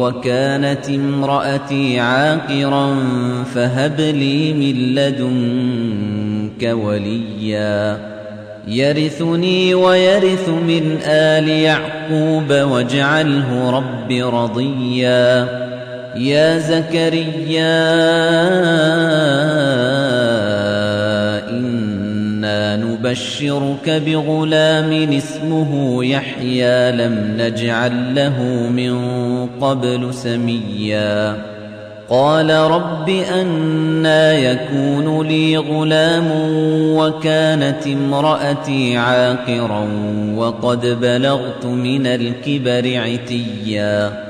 وكانت امرأتي عاقرا فهب لي من لدنك وليا. يرثني ويرث من آل يعقوب واجعله رب رضيا. يا زكريا إنا نبشرك بغلام اسمه يحيى لم نجعل له من قبل سميا قال رب أنا يكون لي غلام وكانت امرأتي عاقرا وقد بلغت من الكبر عتيا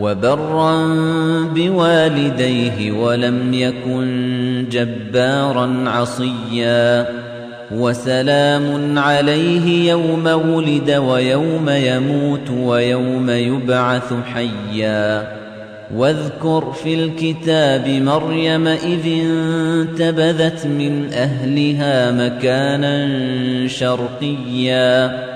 وبرا بوالديه ولم يكن جبارا عصيا وسلام عليه يوم ولد ويوم يموت ويوم يبعث حيا واذكر في الكتاب مريم إذ انتبذت من أهلها مكانا شرقيا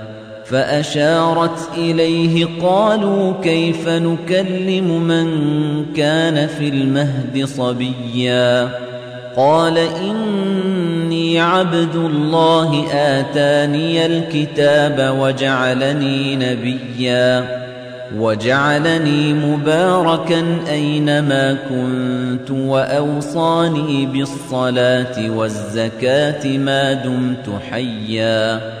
فأشارت إليه قالوا كيف نكلم من كان في المهد صبيا؟ قال إني عبد الله آتاني الكتاب وجعلني نبيا وجعلني مباركا أينما كنت وأوصاني بالصلاة والزكاة ما دمت حيا.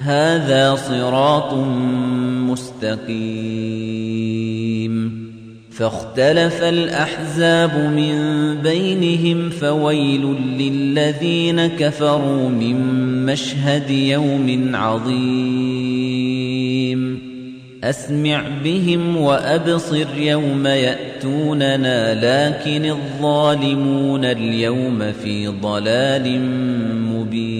هذا صراط مستقيم. فاختلف الأحزاب من بينهم فويل للذين كفروا من مشهد يوم عظيم. أسمع بهم وأبصر يوم يأتوننا لكن الظالمون اليوم في ضلال مبين.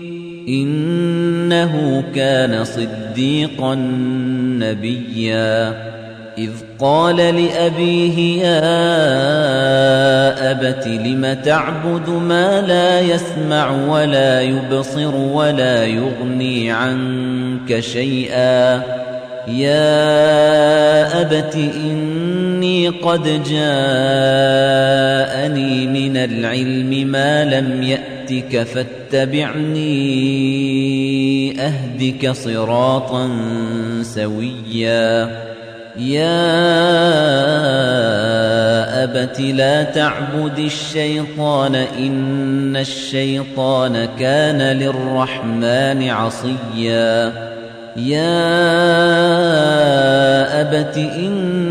إنه كان صديقا نبيا. إذ قال لأبيه يا أبت لم تعبد ما لا يسمع ولا يبصر ولا يغني عنك شيئا؟ يا أبت إني قد جاءني من العلم ما لم يأتك فاتبعني أهدك صراطا سويا. يا أبت لا تعبد الشيطان إن الشيطان كان للرحمن عصيا. يا أبت إني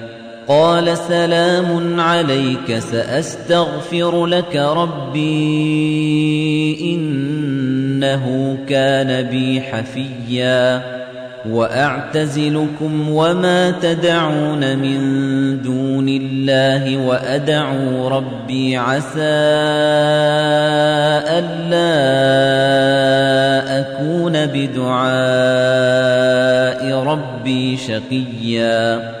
قال سلام عليك سأستغفر لك ربي إنه كان بي حفيا. وأعتزلكم وما تدعون من دون الله وأدعو ربي عسى ألا أكون بدعاء ربي شقيا.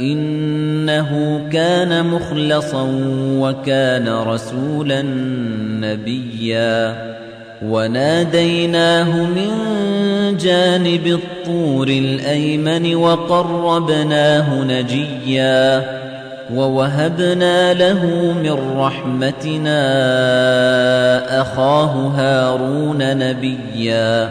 إنه كان مخلصا وكان رسولا نبيا. وناديناه من جانب الطور الأيمن وقربناه نجيا. ووهبنا له من رحمتنا أخاه هارون نبيا.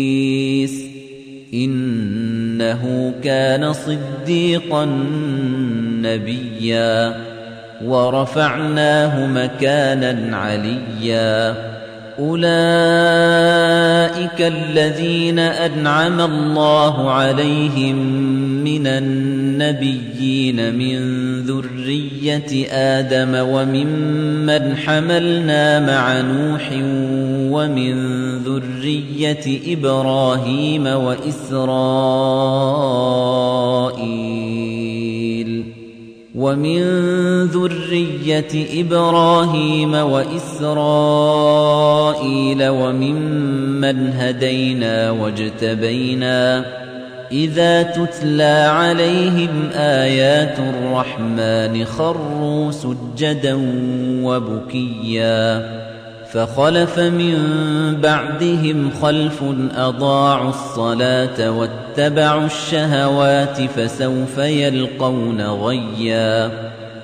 إنه كان صديقا نبيا ورفعناه مكانا عليا. أولئك الذين أنعم الله عليهم من النبيين من ذرية آدم وممن حملنا مع نوح ومن ذرية إبراهيم وإسرائيل ومن ذرية إبراهيم وإسرائيل وممن هدينا واجتبينا إذا تتلى عليهم آيات الرحمن خروا سجدا وبكيا فخلف من بعدهم خلف أضاعوا الصلاة واتبعوا الشهوات فسوف يلقون غيا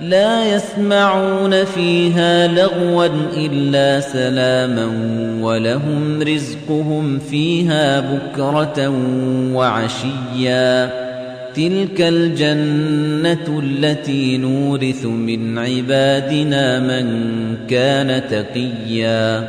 لا يسمعون فيها لغوا إلا سلاما ولهم رزقهم فيها بكرة وعشيا. تلك الجنة التي نورث من عبادنا من كان تقيا.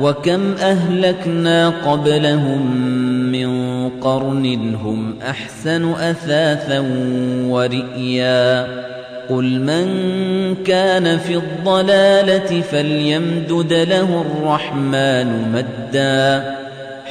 وَكَمْ أَهْلَكْنَا قَبْلَهُم مِّن قَرْنٍ هُمْ أَحْسَنُ أَثَاثًا وَرِئْيًا. قُلْ مَن كَانَ فِي الضَّلَالَةِ فَلْيَمْدُدْ لَهُ الرَّحْمَنُ مَدًّا.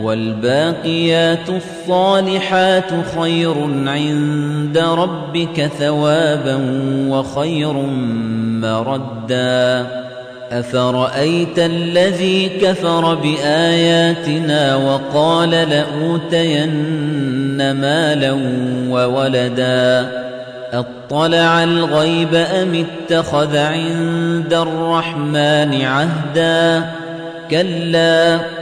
وَالْبَاقِيَاتُ الصَّالِحَاتُ خَيْرٌ عِندَ رَبِّكَ ثَوَابًا وَخَيْرٌ مَّرَدًّا. أَفَرَأَيْتَ الَّذِي كَفَرَ بِآيَاتِنَا وَقَالَ لَأُوتَيَنَّ مَالًا وَوَلَدًا؟ أَطَّلَعَ الْغَيْبَ أَمِ اتَّخَذَ عِندَ الرَّحْمَنِ عَهْدًا؟ كَلَّا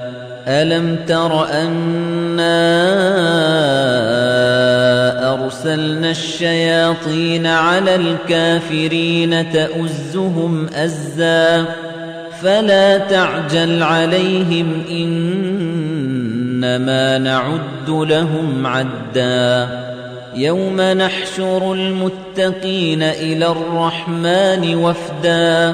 أَلَمْ تَرَ أَنَّا أَرْسَلْنَا الشَّيَاطِينَ عَلَى الْكَافِرِينَ تَؤُزُّهُمْ أَزًّا فَلَا تَعْجَلْ عَلَيْهِمْ إِنَّمَا نَعُدُّ لَهُمْ عَدًّا يَوْمَ نَحْشُرُ الْمُتَّقِينَ إِلَى الرَّحْمَنِ وَفْدًا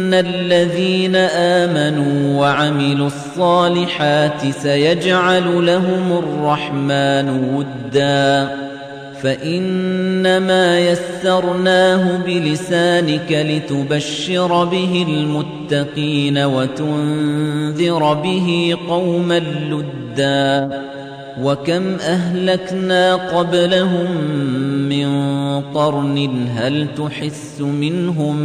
إن الذين آمنوا وعملوا الصالحات سيجعل لهم الرحمن ودا فإنما يسرناه بلسانك لتبشر به المتقين وتنذر به قوما لدا وكم أهلكنا قبلهم من قرن هل تحس منهم